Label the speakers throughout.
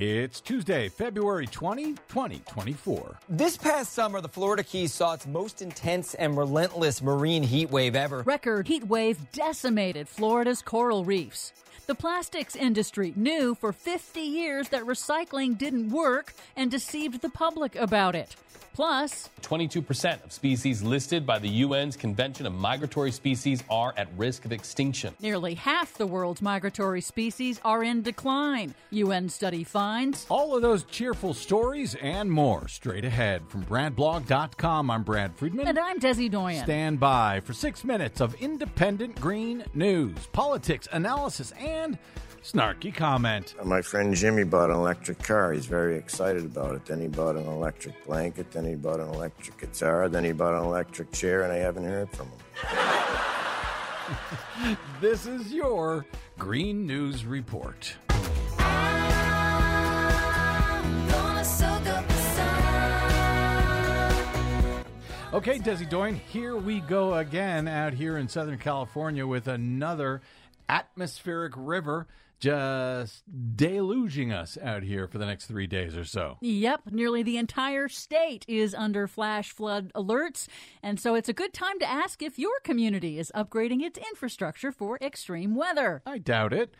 Speaker 1: It's Tuesday, February 20, 2024.
Speaker 2: This past summer, the Florida Keys saw its most intense and relentless marine heat wave ever.
Speaker 3: Record heat wave decimated Florida's coral reefs. The plastics industry knew for 50 years that recycling didn't work and deceived the public about it. Plus,
Speaker 4: 22% of species listed by the UN's Convention of Migratory Species are at risk of extinction.
Speaker 3: Nearly half the world's migratory species are in decline, UN study finds.
Speaker 1: All of those cheerful stories and more straight ahead from BradBlog.com. I'm Brad Friedman.
Speaker 3: And I'm Desi Doyen.
Speaker 1: Stand by for six minutes of independent green news, politics, analysis, and snarky comment.
Speaker 5: Uh, my friend Jimmy bought an electric car. He's very excited about it. Then he bought an electric blanket. Then he bought an electric guitar. Then he bought an electric chair, and I haven't heard from
Speaker 1: him. this is your Green News Report. Okay, Desi Doyen, here we go again out here in Southern California with another atmospheric river just deluging us out here for the next three days or so.
Speaker 3: Yep, nearly the entire state is under flash flood alerts. And so it's a good time to ask if your community is upgrading its infrastructure for extreme weather.
Speaker 1: I doubt it.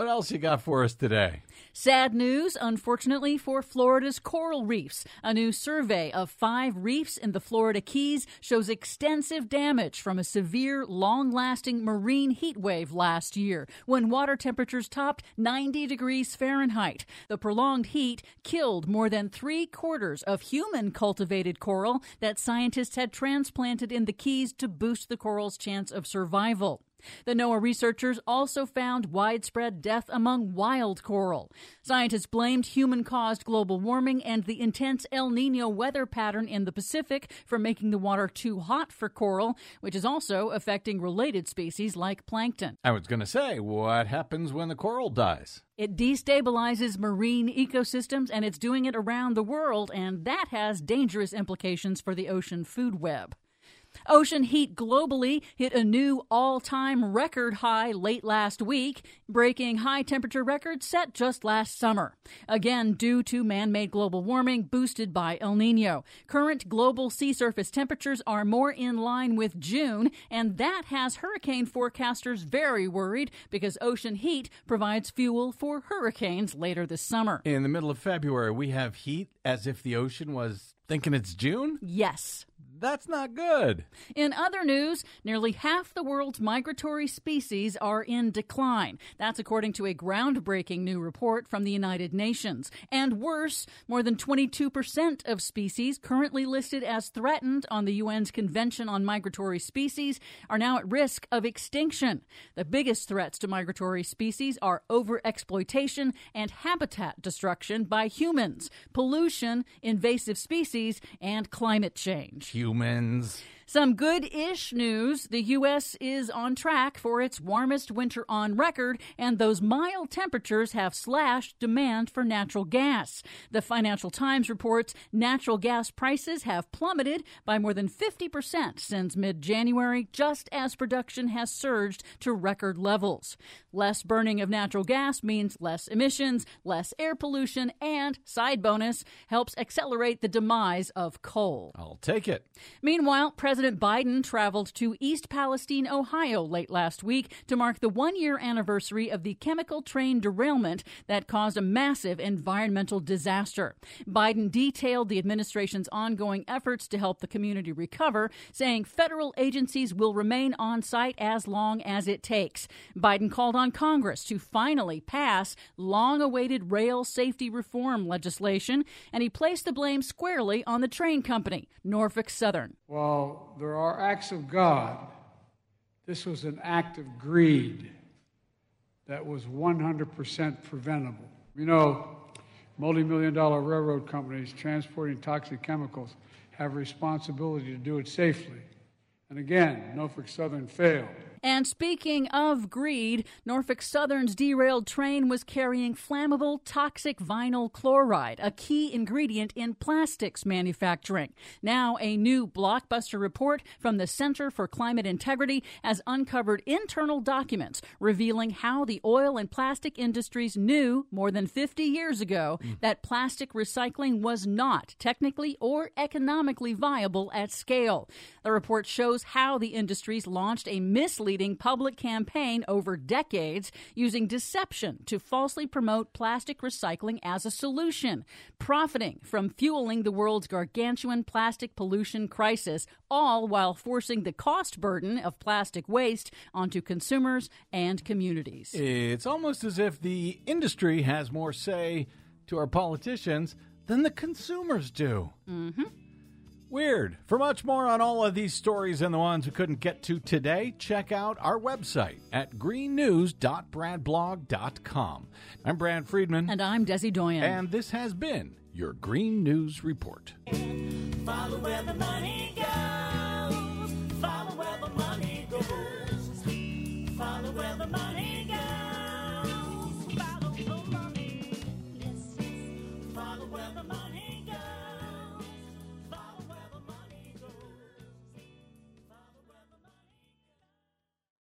Speaker 1: What else you got for us today?
Speaker 3: Sad news, unfortunately, for Florida's coral reefs. A new survey of five reefs in the Florida Keys shows extensive damage from a severe, long lasting marine heat wave last year when water temperatures topped 90 degrees Fahrenheit. The prolonged heat killed more than three quarters of human cultivated coral that scientists had transplanted in the Keys to boost the coral's chance of survival. The NOAA researchers also found widespread death among wild coral. Scientists blamed human caused global warming and the intense El Nino weather pattern in the Pacific for making the water too hot for coral, which is also affecting related species like plankton.
Speaker 1: I was going to say, what happens when the coral dies?
Speaker 3: It destabilizes marine ecosystems and it's doing it around the world, and that has dangerous implications for the ocean food web. Ocean heat globally hit a new all time record high late last week, breaking high temperature records set just last summer. Again, due to man made global warming boosted by El Nino. Current global sea surface temperatures are more in line with June, and that has hurricane forecasters very worried because ocean heat provides fuel for hurricanes later this summer.
Speaker 1: In the middle of February, we have heat as if the ocean was thinking it's June?
Speaker 3: Yes.
Speaker 1: That's not good.
Speaker 3: In other news, nearly half the world's migratory species are in decline. That's according to a groundbreaking new report from the United Nations. And worse, more than 22% of species currently listed as threatened on the UN's Convention on Migratory Species are now at risk of extinction. The biggest threats to migratory species are overexploitation and habitat destruction by humans, pollution, invasive species, and climate change
Speaker 1: humans.
Speaker 3: Some good ish news. The U.S. is on track for its warmest winter on record, and those mild temperatures have slashed demand for natural gas. The Financial Times reports natural gas prices have plummeted by more than 50% since mid January, just as production has surged to record levels. Less burning of natural gas means less emissions, less air pollution, and, side bonus, helps accelerate the demise of coal.
Speaker 1: I'll take it.
Speaker 3: Meanwhile, President President Biden traveled to East Palestine, Ohio late last week to mark the one year anniversary of the chemical train derailment that caused a massive environmental disaster. Biden detailed the administration's ongoing efforts to help the community recover, saying federal agencies will remain on site as long as it takes. Biden called on Congress to finally pass long awaited rail safety reform legislation, and he placed the blame squarely on the train company, Norfolk Southern.
Speaker 6: Well, there are acts of God. This was an act of greed that was 100% preventable. You know, multi million dollar railroad companies transporting toxic chemicals have responsibility to do it safely. And again, Norfolk Southern failed.
Speaker 3: And speaking of greed, Norfolk Southern's derailed train was carrying flammable toxic vinyl chloride, a key ingredient in plastics manufacturing. Now, a new blockbuster report from the Center for Climate Integrity has uncovered internal documents revealing how the oil and plastic industries knew more than 50 years ago hmm. that plastic recycling was not technically or economically viable at scale. The report shows how the industries launched a misleading public campaign over decades using deception to falsely promote plastic recycling as a solution, profiting from fueling the world's gargantuan plastic pollution crisis, all while forcing the cost burden of plastic waste onto consumers and communities.
Speaker 1: It's almost as if the industry has more say to our politicians than the consumers do.
Speaker 3: Mm-hmm.
Speaker 1: Weird. For much more on all of these stories and the ones we couldn't get to today, check out our website at greennews.bradblog.com. I'm Brad Friedman.
Speaker 3: And I'm Desi Doyen.
Speaker 1: And this has been your Green News Report.
Speaker 7: Follow where the money goes.